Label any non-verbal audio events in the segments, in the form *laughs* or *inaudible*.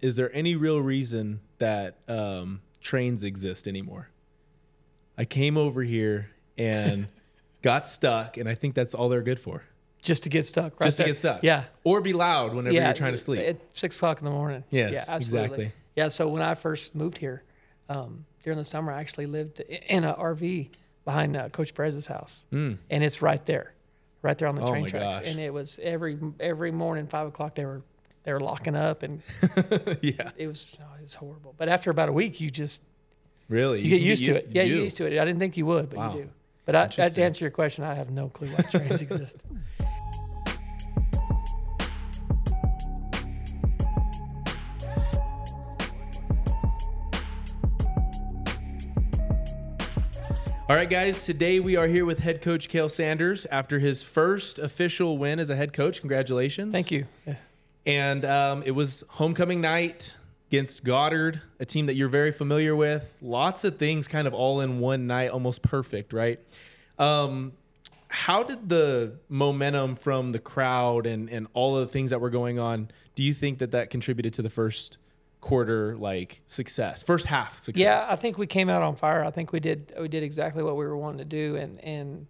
is there any real reason that um, trains exist anymore? I came over here and *laughs* got stuck, and I think that's all they're good for. Just to get stuck, right Just to there. get stuck. Yeah. Or be loud whenever yeah, you're trying to sleep. at six o'clock in the morning. Yes, yeah, absolutely. exactly. Yeah, so when I first moved here um, during the summer, I actually lived in an RV behind uh, Coach Perez's house, mm. and it's right there, right there on the Oh train tracks. gosh. And it was every every morning five o'clock they were they were locking up, and *laughs* yeah. it was oh, it was horrible. But after about a week, you just Really? you, get used to it. Yeah, you do. get used to it. I didn't think you would, but Wow. you do. But I, to answer your question, I have no clue why trains *laughs* exist. All right, guys. Today we are here with head coach Cale Sanders after his first official win as a head coach. Congratulations. Thank you. Yeah. And um, it was homecoming night against Goddard, a team that you're very familiar with. Lots of things kind of all in one night, almost perfect, right? Um, how did the momentum from the crowd and, and all of the things that were going on, do you think that that contributed to the first quarter like success, first half success? Yeah, I think we came out on fire. I think we did we did exactly what we were wanting to do, and and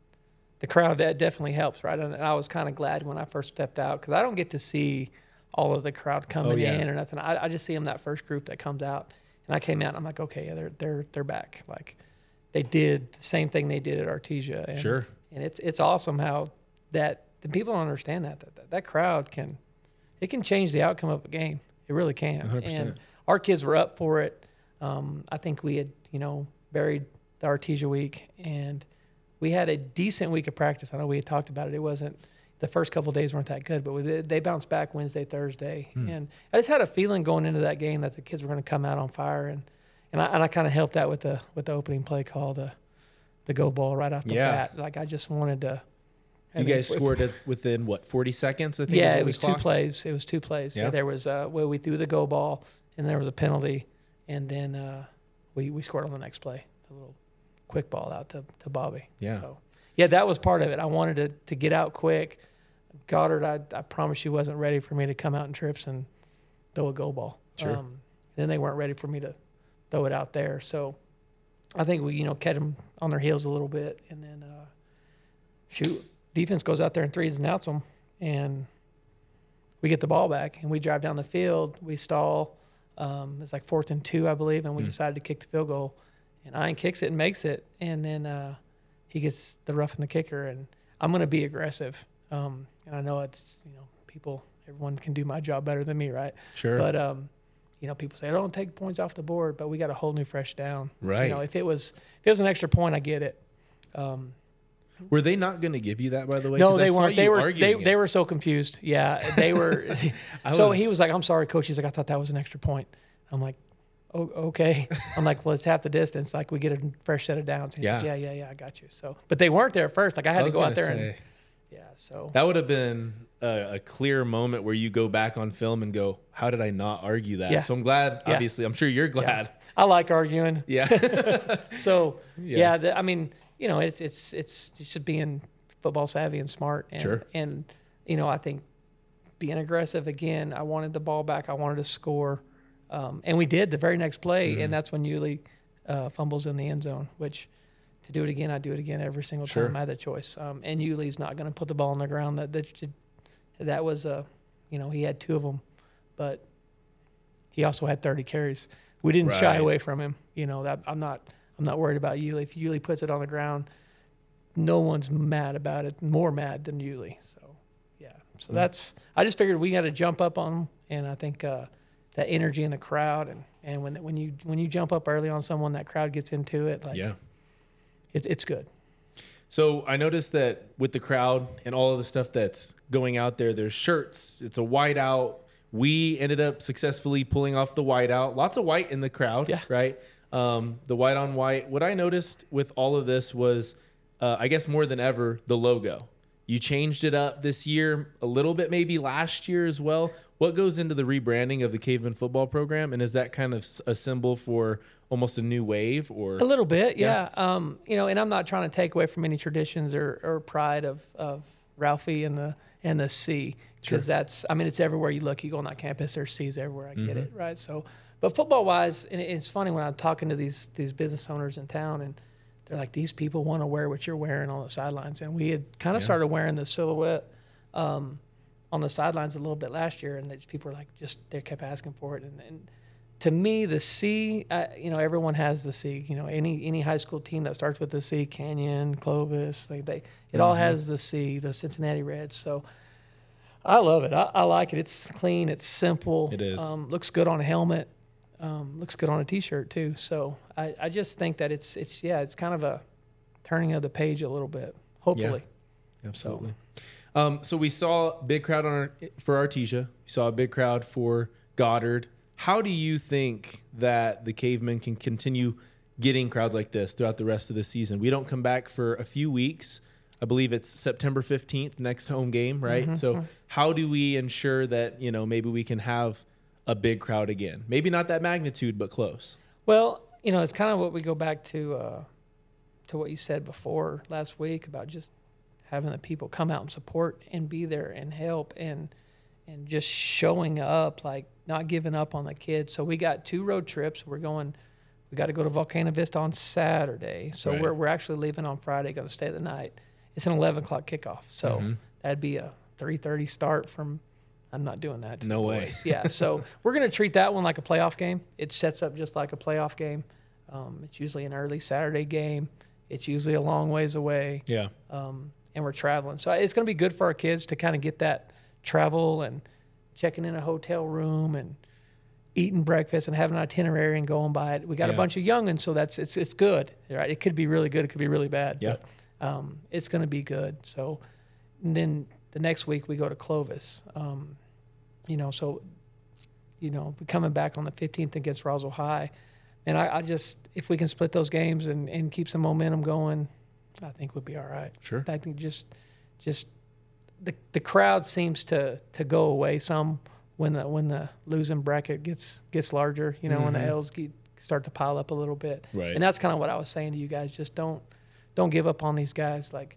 the crowd that definitely helps, right? And I was kind of glad when I first stepped out because I don't get to see all of the crowd coming Oh, yeah. in or nothing. I, I just see them that first group that comes out, and I came out and I'm like, okay, yeah, they're they're they're back. Like they did the same thing they did at Artesia. And, Sure. And it's it's awesome how that the people don't understand that that that, that crowd can it can change the outcome of a game. It really can. 100%. And our kids were up for it. Um, I think we had, you know, buried the Artesia week and we had a decent week of practice. I know we had talked about it. It wasn't the first couple of days weren't that good, but they bounced back Wednesday, Thursday, and I just had a feeling going into that game that the kids were going to come out on fire, and and I, and I kind of helped out with the with the opening play call, the the go ball right off the Yeah. bat. Like I just wanted to. I You mean, guys scored it within what, 40 seconds? I think is yeah, what it was two plays. It was two plays. Yeah. there was uh, where we threw the go ball, and there was a penalty, and then uh, we we scored on the next play, a little quick ball out to, to Bobby. Yeah. So, yeah, that was part of it. I wanted to to get out quick. Goddard, I, I promise you, wasn't ready for me to come out in trips and throw a go ball. Sure. Um, then they weren't ready for me to throw it out there. So I think we, you know, catch them on their heels a little bit, and then uh, shoot, defense goes out there and threes and outs them, and we get the ball back and we drive down the field. We stall. Um, it's like fourth and two, I believe, and we decided to kick the field goal. And Ian kicks it and makes it, and then uh, he gets the rough in the kicker. And I'm going to be aggressive. Um, and I know it's you know people, everyone can do my job better than me, right? Sure. But um, you know, people say, "I don't take points off the board," but we got a whole new fresh down. Right. You know, if it was if it was an extra point, I get it. Um, Were they not going to give you that, by the way? no, they weren't. They were they, they were so confused. Yeah, they were. *laughs* *laughs* So was- he was like, "I'm sorry, coach." He's like, "I thought that was an extra point." I'm like, "Oh, okay." *laughs* I'm like, "Well, it's half the distance. Like we get a fresh set of downs." He's like, Yeah. "Yeah, yeah, yeah, I got you." So, but they weren't there at first. Like I had I to go out there and say, yeah. So that would have been a, a clear moment where you go back on film and go, "How did I not argue that?" Yeah. So I'm glad. Yeah. Obviously, I'm sure you're glad. I like arguing. *laughs* Yeah. *laughs* So Yeah. yeah, the, I mean, you know, it's it's it's it's just being football savvy and smart. And, Sure. And you know, I think being aggressive again. I wanted the ball back. I wanted to score, um, and we did the very next play, Mm-hmm. and that's when Yuli uh, fumbles in the end zone. Which to do it again, I do it again every single Sure. time I had the choice. Um, and Yuli's not going to put the ball on the ground. That that that was a, you know, he had two of them, but he also had 30 carries. We didn't shy away from him. You know, that I'm not I'm not worried about Yuli. If Yuli puts it on the ground, no one's mad about it. More mad than Yuli. So, yeah. So that's I just figured we got to jump up on him, and I think uh, that energy in the crowd, and and when when you when you jump up early on someone, that crowd gets into it. Like, yeah. It, it's good. So I noticed that with the crowd and all of the stuff that's going out there, there's shirts. It's a white out. We ended up successfully pulling off the white out. Lots of white in the crowd, Yeah. right? Um, the white on white. What I noticed with all of this was, uh, I guess more than ever, the logo. You changed it up this year a little bit, maybe last year as well. What goes into the rebranding of the Caveman football program, and is that kind of a symbol for almost a new wave, or A little bit, Yeah. yeah. Um, you know, and I'm not trying to take away from any traditions or, or pride of, of Ralphie and the and the C because that's I mean it's everywhere you look. You go on that campus, there's C's everywhere. I get it, right? So, but football wise, and it's funny when I'm talking to these these business owners in town, and they're like, these people want to wear what you're wearing on the sidelines, and we had kind of Yeah. started wearing the silhouette. Um, on the sidelines a little bit last year, and they, people were like, just they kept asking for it. And, and to me, the C, uh, you know, everyone has the C. You know, any any high school team that starts with the C, Canyon, Clovis, like they, it all has the C. The Cincinnati Reds. So I love it. I, I like it. It's clean. It's simple. It is. Um, looks good on a helmet. Um, looks good on a T-shirt too. So I, I just think that it's it's yeah, it's kind of a turning of the page a little bit. Hopefully. Absolutely. Um, so we saw a big crowd on our, for Artesia. We saw a big crowd for Goddard. How do you think that the Cavemen can continue getting crowds like this throughout the rest of the season? We don't come back for a few weeks. I believe it's September 15th, next home game, right? So how do we ensure that, you know, maybe we can have a big crowd again? Maybe not that magnitude, but close. Well, you know, it's kind of what we go back to uh, to what you said before last week about just having the people come out and support and be there and help and and just showing up, like not giving up on the kids. So we got two road trips. We're going. We got to go to Volcano Vista on Saturday. So Right. we're we're actually leaving on Friday. Going to stay the night. It's an eleven o'clock kickoff. So Mhm. that'd be a three thirty start from. I'm not doing that. No way. Yeah. So *laughs* we're going to treat that one like a playoff game. It sets up just like a playoff game. Um, it's usually an early Saturday game. It's usually a long ways away, Yeah. um, and we're traveling. So it's going to be good for our kids to kind of get that travel and checking in a hotel room and eating breakfast and having an itinerary and going by it. We got Yeah. a bunch of youngins, so that's it's it's good. Right? It could be really good. It could be really bad. Yeah. But, um, it's going to be good. So, and then the next week we go to Clovis. Um, you know, so you know, coming back on the 15th against Roswell High. And I, I just, if we can split those games and, and keep some momentum going, I think we'll be all right. Sure. I think just, just the, the crowd seems to, to go away some when the, when the losing bracket gets, gets larger, you know, when the Mhm. L's get, start to pile up a little bit. Right. And that's kind of what I was saying to you guys. Just don't, don't give up on these guys. Like,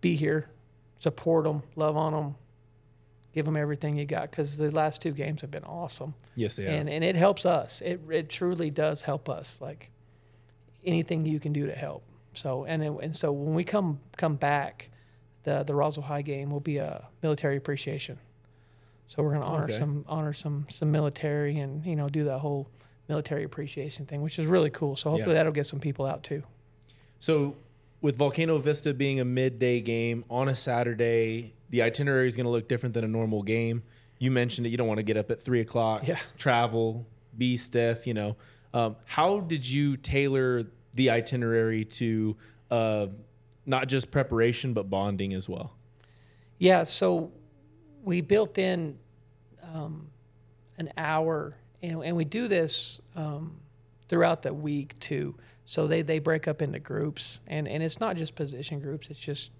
be here, support them, love on them, give them everything you got. Because the last two games have been awesome, yes, they are. and and it helps us. It it truly does help us. Like anything you can do to help. So and it, and so when we come come back, the the Roswell High game will be a military appreciation. So we're going to honor Okay. some honor some some military and you know do that whole military appreciation thing, which is really cool. So hopefully Yeah. that'll get some people out too. So, with Volcano Vista being a midday game on a Saturday, the itinerary is going to look different than a normal game. You mentioned it. You don't want to get up at three o'clock, Yeah. travel, be stiff. You know, um, how did you tailor the itinerary to uh, not just preparation but bonding as well? Yeah, so we built in um, an hour, and, and we do this um, throughout the week too. So they, they break up into groups, and, and it's not just position groups; it's just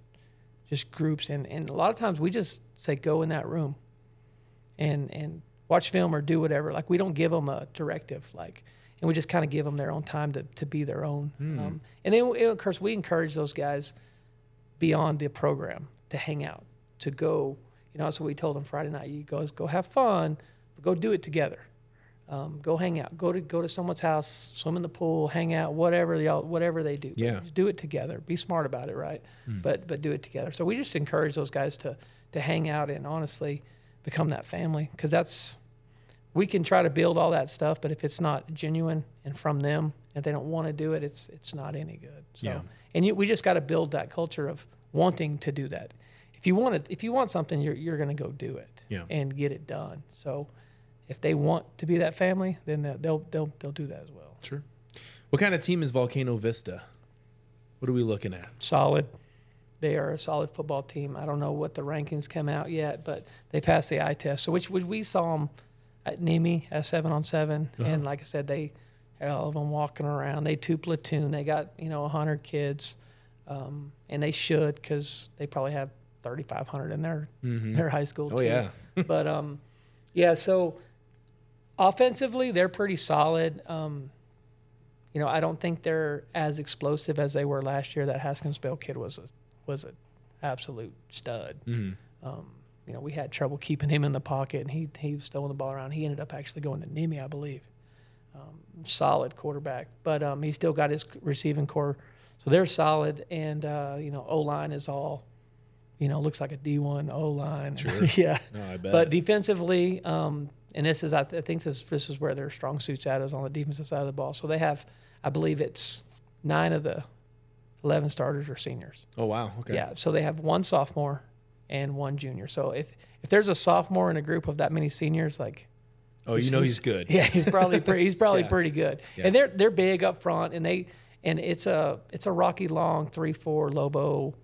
just groups. And, and a lot of times we just say go in that room, and and watch film or do whatever. Like we don't give them a directive, like, and we just kind of give them their own time to to be their own. Um, and then of course we encourage those guys beyond the program to hang out, to go. You know, that's what we told them Friday night. You go, go have fun, but go do it together. Um, go hang out. Go to go to someone's house, swim in the pool, hang out, whatever y'all, whatever they do. Yeah. just do it together. Be smart about it, right? But but do it together. So we just encourage those guys to to hang out and honestly become that family because that's we can try to build all that stuff, but if it's not genuine and from them, and they don't want to do it, it's it's not any good. So, Yeah. and you, we just got to build that culture of wanting to do that. If you want it, if you want something, you're you're going to go do it Yeah. and get it done. So, if they want to be that family, then they'll they'll they'll, they'll do that as well. Sure. What kind of team is Volcano Vista? What are we looking at? Solid. They are a solid football team. I don't know what the rankings come out yet, but they passed the eye test. So which, which we saw them at Nemi at seven on 7 Uh-huh. and like I said, they had all of them walking around. They two platoon. They got you know hundred kids, um, and they should because they probably have thirty five hundred in their Mhm. their high school. Oh too. yeah. *laughs* but um, yeah. So offensively, they're pretty solid. Um, you know, I don't think they're as explosive as they were last year. That Haskins Bell kid was a was an absolute stud. Mhm. Um, you know, we had trouble keeping him in the pocket, and he he was throwing the ball around. He ended up actually going to Nimi, I believe. Um, solid quarterback, but um, he still got his receiving core, so they're solid. And uh, you know, O line is all, you know, looks like a D one O line. Sure. *laughs* yeah. No, I bet. But defensively, um, and this is I, th- I think this this is where their strong suits at is on the defensive side of the ball. So they have, I believe it's nine of the eleven starters are seniors. oh wow. Okay. Yeah, so they have one sophomore and one junior. So if if there's a sophomore in a group of that many seniors, like Oh, you know he's good. yeah, he's probably pretty, he's probably *laughs* Yeah. pretty good. Yeah. And they're they're big up front, and they and it's a it's a Rocky Long three four Lobo,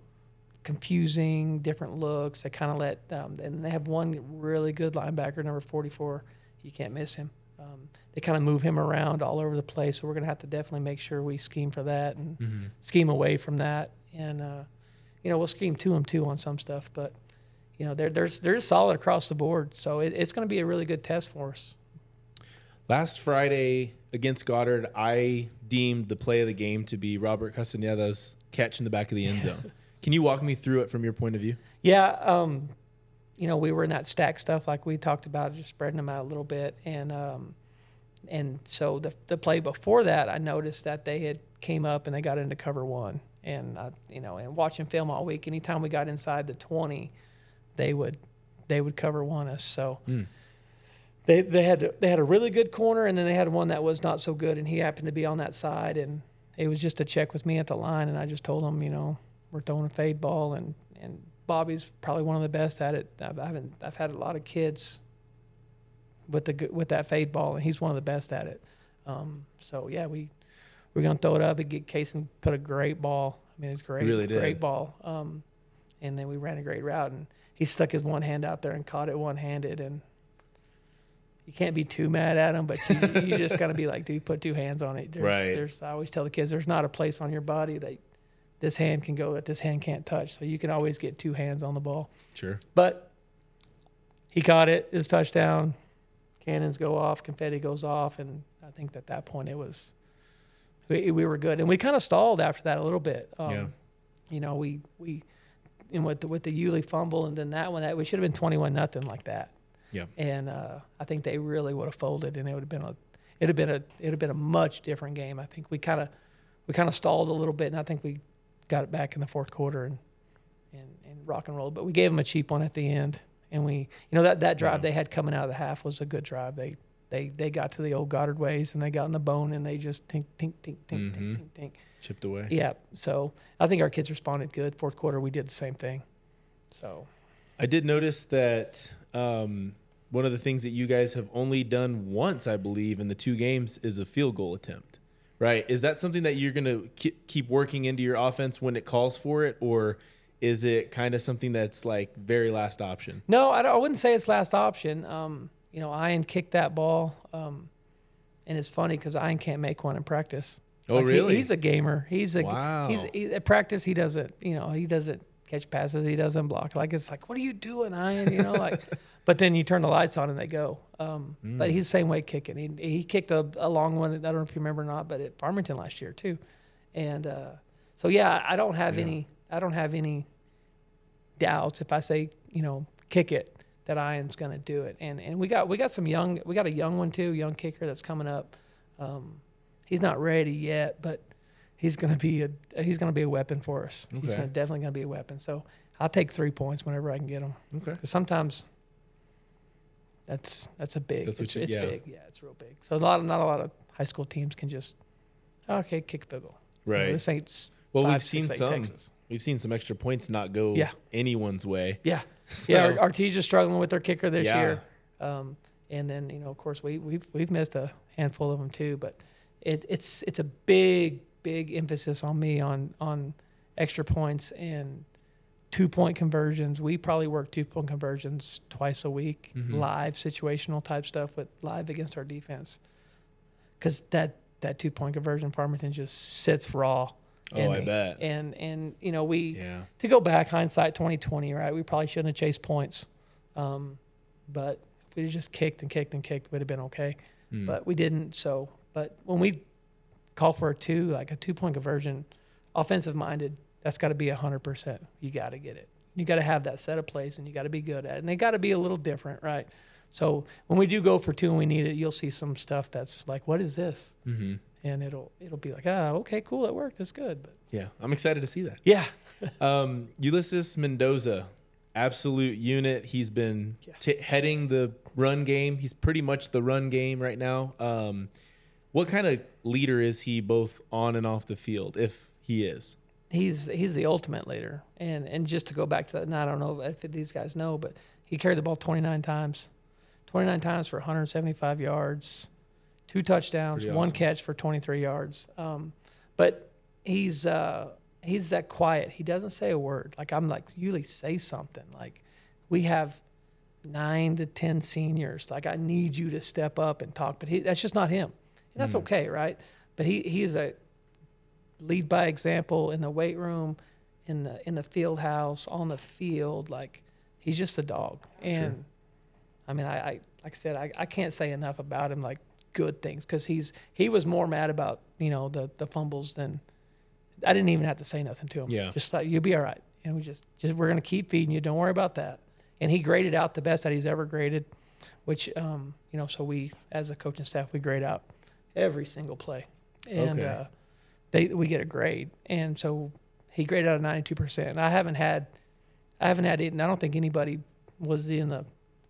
confusing different looks. They kind of let um, and they have one really good linebacker, number forty four. You can't miss him. Um, they kind of move him around all over the place, so we're gonna have to definitely make sure we scheme for that and Mm-hmm. scheme away from that, and uh, you know we'll scheme to them too on some stuff, but. You know, they're, they're, they're solid across the board, so it, it's going to be a really good test for us. Last Friday against Goddard, I deemed the play of the game to be Robert Castaneda's catch in the back of the end zone. *laughs* Can you walk me through it from your point of view? Yeah, um, you know, we were in that stack stuff like we talked about, just spreading them out a little bit, and um, and so the the play before that, I noticed that they had came up and they got into cover one, and I, you know, and watching film all week, anytime we got inside the twenty, they would they would cover one us. So. They, they had they had a really good corner and then they had one that was not so good and he happened to be on that side and it was just a check with me at the line and I just told him you know we're throwing a fade ball and and Bobby's probably one of the best at it. I've, I haven't I've had a lot of kids with the with that fade ball and he's one of the best at it. Um, so yeah, we we're gonna throw it up and get Casey put a great ball. I mean it's great, really did. great ball. Um, and then we ran a great route and he stuck his one hand out there and caught it one handed and you can't be too mad at him, but you, you *laughs* just got to be like, dude, put two hands on it. There's, Right. There's, I always tell the kids, there's not a place on your body that this hand can go that this hand can't touch. So you can always get two hands on the ball. Sure. But he caught it, his touchdown. Cannons go off, confetti goes off, and I think at that point it was we, we were good, and we kind of stalled after that a little bit. Um, Yeah. You know, we we and with the, with the Yuli fumble, and then that one that we should have been twenty one nothing like that. Yeah. And uh, I think they really would have folded, and it would have been a it'd have been a it'd have been a much different game. I think we kind of we kind of stalled a little bit, and I think we got it back in the fourth quarter and and, and rock and roll. But we gave them a cheap one at the end, and we you know that that drive Yeah. they had coming out of the half was a good drive. They they they got to the old Goddard ways, and they got in the bone, and they just tink tink tink tink Mhm. tink tink tink. Chipped away. Yeah. So I think our kids responded good. Fourth quarter, we did the same thing. So I did notice that um, one of the things that you guys have only done once, I believe, in the two games is a field goal attempt. Right? Is that something that you're going to keep working into your offense when it calls for it, or is it kind of something that's like very last option? no, I, I wouldn't say it's last option. Um, you know, Ian kicked that ball, um, and it's funny because Ian can't make one in practice. Oh, Like, he- really? he's a gamer. He's a Wow. he's he, at practice. He doesn't you know he doesn't catch passes. He doesn't block. Like it's like what are you doing, Ian? You know *laughs* like. But then you turn the lights on and they go. Um, Mm. But he's the same way kicking. He, he kicked a, a long one. I don't know if you remember or not, but at Farmington last year too. And uh, so yeah, I don't have Yeah. any. I don't have any doubts if I say you know kick it that Ian's going to do it. And and we got we got some young. We got a young one too, young kicker that's coming up. Um, he's not ready yet, but he's going to be a he's going to be a weapon for us. He's gonna, definitely going to be a weapon. So I'll take three points whenever I can get them. Okay. Because sometimes that's that's a big. That's what it's you- it's yeah. big. Yeah, it's real big. So a lot of not a lot of high school teams can just okay kick field goal. You know, Right. this ain't Well, five, we've seen some. Texas. We've seen some extra points not go Yeah. anyone's way. Yeah. So, Yeah, teams struggling with their kicker this Yeah. year, um, and then you know, of course, we we've we've missed a handful of them too. But it, it's it's a big big emphasis on me on on extra points and two point conversions. We probably work two point conversions twice a week, Mhm. live situational type stuff with live against our defense, because that that two point conversion Farmington just sits raw. Oh, in I bet. And and you know we Yeah. to go back hindsight 2020 right we probably shouldn't have chased points um, but if we'd just kicked and kicked and kicked would have been okay Mm. but we didn't so but when we call for a two like a two point conversion offensive minded that's got to be 100% you got to get it You got to have that set of plays, and you got to be good at it. And they got to be a little different, right? So when we do go for two and we need it, you'll see some stuff that's like, "What is this?" Mm-hmm. And it'll it'll be like, "Ah, okay, cool, it worked. That's good." But Yeah, I'm excited to see that. yeah, *laughs* Um, Ulysses Mendoza, absolute unit. He's been Yeah. t- heading the run game. He's pretty much the run game right now. Um, what kind of leader is he, both on and off the field, if he is? he's he's the ultimate leader. And and just to go back to that, and I don't know if these guys know, but he carried the ball 29 times, 29 times for 175 yards, two touchdowns, Pretty one awesome. catch for 23 yards. Um, but he's uh, he's that quiet. He doesn't say a word. Like I'm like, Yuli, say something. Like we have nine to ten seniors. Like I need you to step up and talk. But he, that's just not him, and that's Mm. okay, right? But he he's a lead by example in the weight room, in the in the field house, on the field. Like he's just a dog. And I mean, I, I like I said, I, I can't say enough about him. Like good things because he's he was more mad about you know the the fumbles than I didn't even have to say nothing to him. Yeah. just thought you'll be all right. And we just just we're gonna keep feeding you. Don't worry about that. And he graded out the best that he's ever graded, which um you know so we as a coaching staff we grade out every single play, and Okay. uh, they we get a grade. And so he graded out a ninety two percent. I haven't had I haven't had it, and I don't think anybody was in the.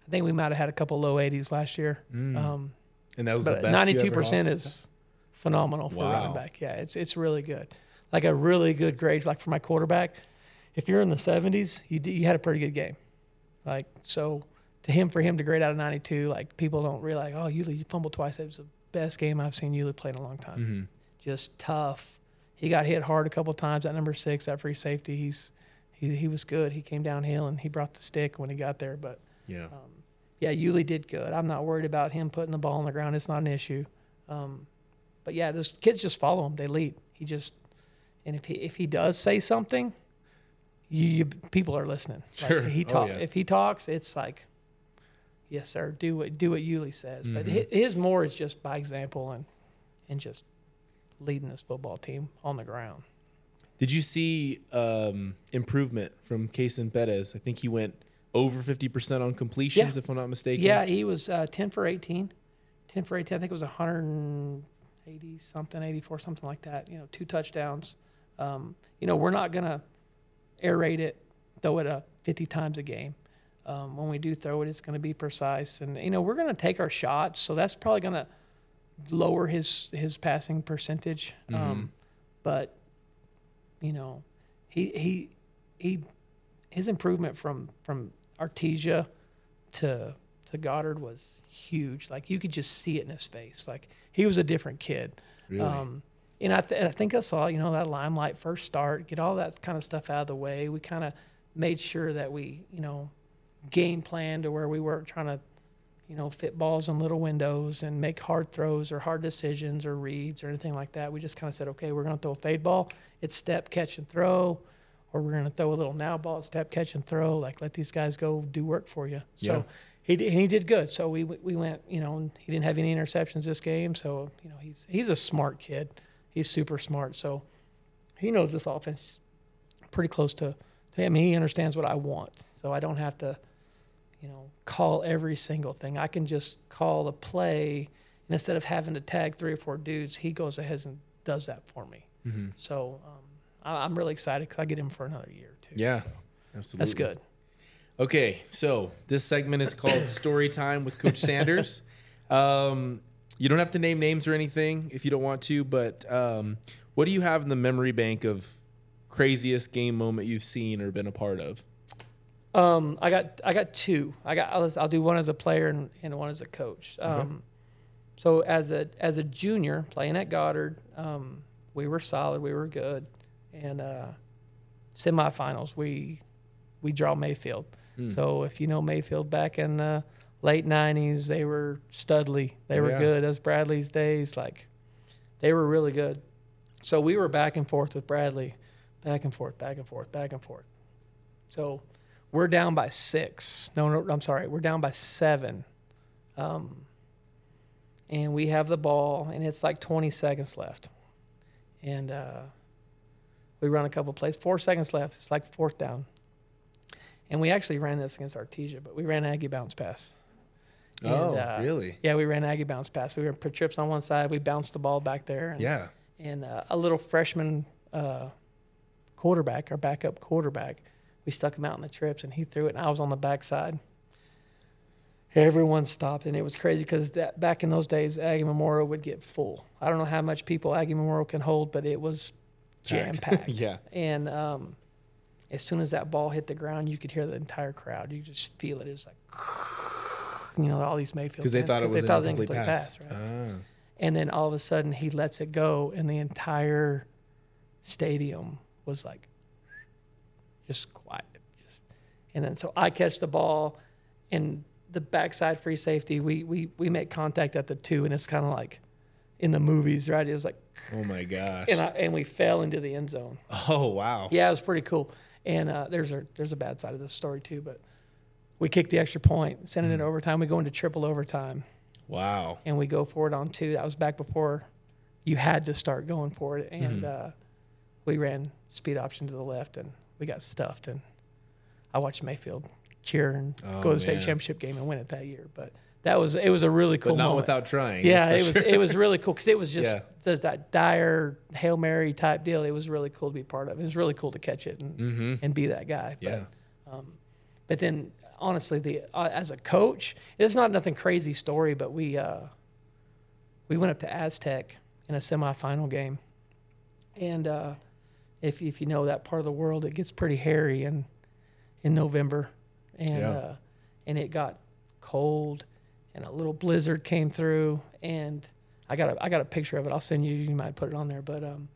I think we might have had a couple low 80s last year. Mm. Um, and that was the best. Ninety-two percent is phenomenal for a Wow. running back. Yeah, it's it's really good. Like a really good grade, like for my quarterback. If you're in the seventies, you d- you had a pretty good game. Like so, to him for him to grade out a ninety-two, like people don't realize. Oh, Yuli, you fumbled twice. It was the best game I've seen Yuli play in a long time. Mhm. Just tough. He got hit hard a couple times. At number six, that free safety, he's he he was good. He came downhill and he brought the stick when he got there, but. Yeah. Um, yeah, Yuli did good. I'm not worried about him putting the ball on the ground. It's not an issue. Um, but yeah, those kids just follow him. They lead. He just, and if he if he does say something, you, you people are listening. Like, Sure. he Oh, talk. yeah. If he talks, it's like, yes, sir. Do what do what Yuli says. But Mhm. hi- his more is just by example and and just leading this football team on the ground. Did you see um, improvement from Kason Bettis? I think he went over 50% on completions, if I'm not mistaken. Yeah, he was uh, 10 for 18. 10 for 18. I think it was 180 something, 84, something like that. You know, two touchdowns. Um, you know, we're not going to air raid it, throw it up 50 times a game. Um, when we do throw it, it's going to be precise. And, you know, we're going to take our shots. So that's probably going to lower his, his passing percentage. Um, but, you know, he, he, he, his improvement from, from Artesia to to Goddard was huge. Like you could just see it in his face. Like he was a different kid. Really? Um, and I, th- I think I saw you know that limelight first start, get all that kind of stuff out of the way. We kind of made sure that we you know game plan to where we weren't trying to you know fit balls in little windows and make hard throws or hard decisions or reads or anything like that. We just kind of said, okay, we're going to throw a fade ball. It's step, catch, and throw. Or we're going to throw a little now ball, step, catch, and throw. Like let these guys go do work for you. Yeah. So he did, he did good. So we we went, you know, and he didn't have any interceptions this game. So you know he's he's a smart kid. He's super smart. So he knows this offense pretty close to, to him. He understands what I want. So I don't have to, you know, call every single thing. I can just call a play, and instead of having to tag three or four dudes, he goes ahead and does that for me. Mhm. So um, I'm really excited because I get him for another year too. Yeah, So absolutely. that's good. Okay, so this segment is called *coughs* Story Time with Coach Sanders. Um, you don't have to name names or anything if you don't want to, but um, what do you have in the memory bank of craziest game moment you've seen or been a part of? Um, I got I got two. I got I'll, I'll do one as a player and, and one as a coach. Um, Okay. so as a as a junior playing at Goddard, um, we were solid. We were good, and uh, semifinals we we draw Mayfield. Hmm. So if you know Mayfield back in the late '90s, they were studly. They were yeah. good as Bradley's days. Like they were really good. So we were back and forth with Bradley, back and forth, back and forth, back and forth. So we're down by six. No, no, I'm sorry. We're down by seven. Um, and we have the ball, and it's like 20 seconds left. And uh, we run a couple plays. Four seconds left. It's like fourth down. And we actually ran this against Artesia, but we ran Aggie bounce pass. And, oh, uh, really? Yeah, we ran Aggie bounce pass. We were put trips on one side. We bounced the ball back there. And, Yeah. and uh, a little freshman uh, quarterback, our backup quarterback, we stuck him out in the trips, and he threw it, and I was on the backside. Everyone stopped, and it was crazy because that back in those days, Aggie Memorial would get full. I don't know how much people Aggie Memorial can hold, but it was jam *laughs* packed. yeah. And um, as soon as that ball hit the ground, you could hear the entire crowd. You just feel it. It was like, *laughs* you know, all these Mayfield Because they thought it was they an incomplete pass. right? Ah. And then all of a sudden he lets it go, and the entire stadium was like just quiet. Just and then so I catch the ball and the backside free safety, we we we make contact at the two, and it's kind of like in the movies, right? It was like Oh my gosh. and I, and we fell into the end zone. oh wow. Yeah, it was pretty cool. And uh, there's a there's a bad side of this story too, but we kicked the extra point, sending it overtime. We go into triple overtime Wow. and we go for it on two. That was back before you had to start going for it, and Mm-hmm. uh, we ran speed option to the left, and we got stuffed. And I watched Mayfield cheer and Oh, go to the state championship game and win it that year. But that was it was a really cool But not moment. without trying. yeah, it was sure. it was really cool because it was just Yeah. just that dire hail mary type deal. It was really cool to be part of. It was really cool to catch it and Mhm. and be that guy. But, Yeah. but then honestly, the uh, as a coach, it's not nothing crazy story, but we uh, we went up to Aztec in a semifinal game, and uh, if if you know that part of the world, it gets pretty hairy in in November, and Yeah. uh, and it got cold, and a little blizzard came through, and I got a I got a picture of it. I'll send you. You might put it on there, but um,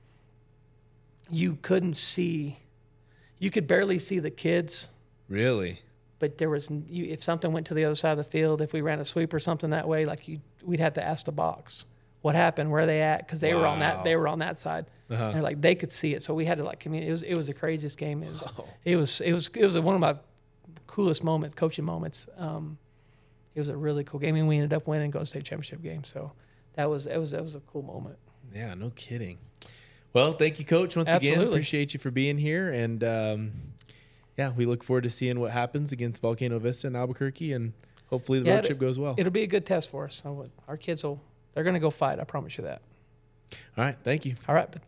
you couldn't see, you could barely see the kids Really? but there was you, if something went to the other side of the field, if we ran a sweep or something that way, like you, we'd have to ask the box what happened, where are they at, because they were on that they were on that side. Uh-huh. And like they could see it, so we had to like communicate. It was it was the craziest game. It was *laughs* Oh. it was it was it was one of my coolest moments, coaching moments. Um, it was a really cool game, and we ended up winning, go state championship game. So that was it was it was a cool moment. Yeah, no kidding. Well, thank you, Coach, once again. Absolutely. Appreciate you for being here, and um, yeah, we look forward to seeing what happens against Volcano Vista and Albuquerque, and hopefully the Yeah, road trip goes well. It'll be a good test for us. Our kids will they're going to go fight. I promise you that. All right, thank you. All right, but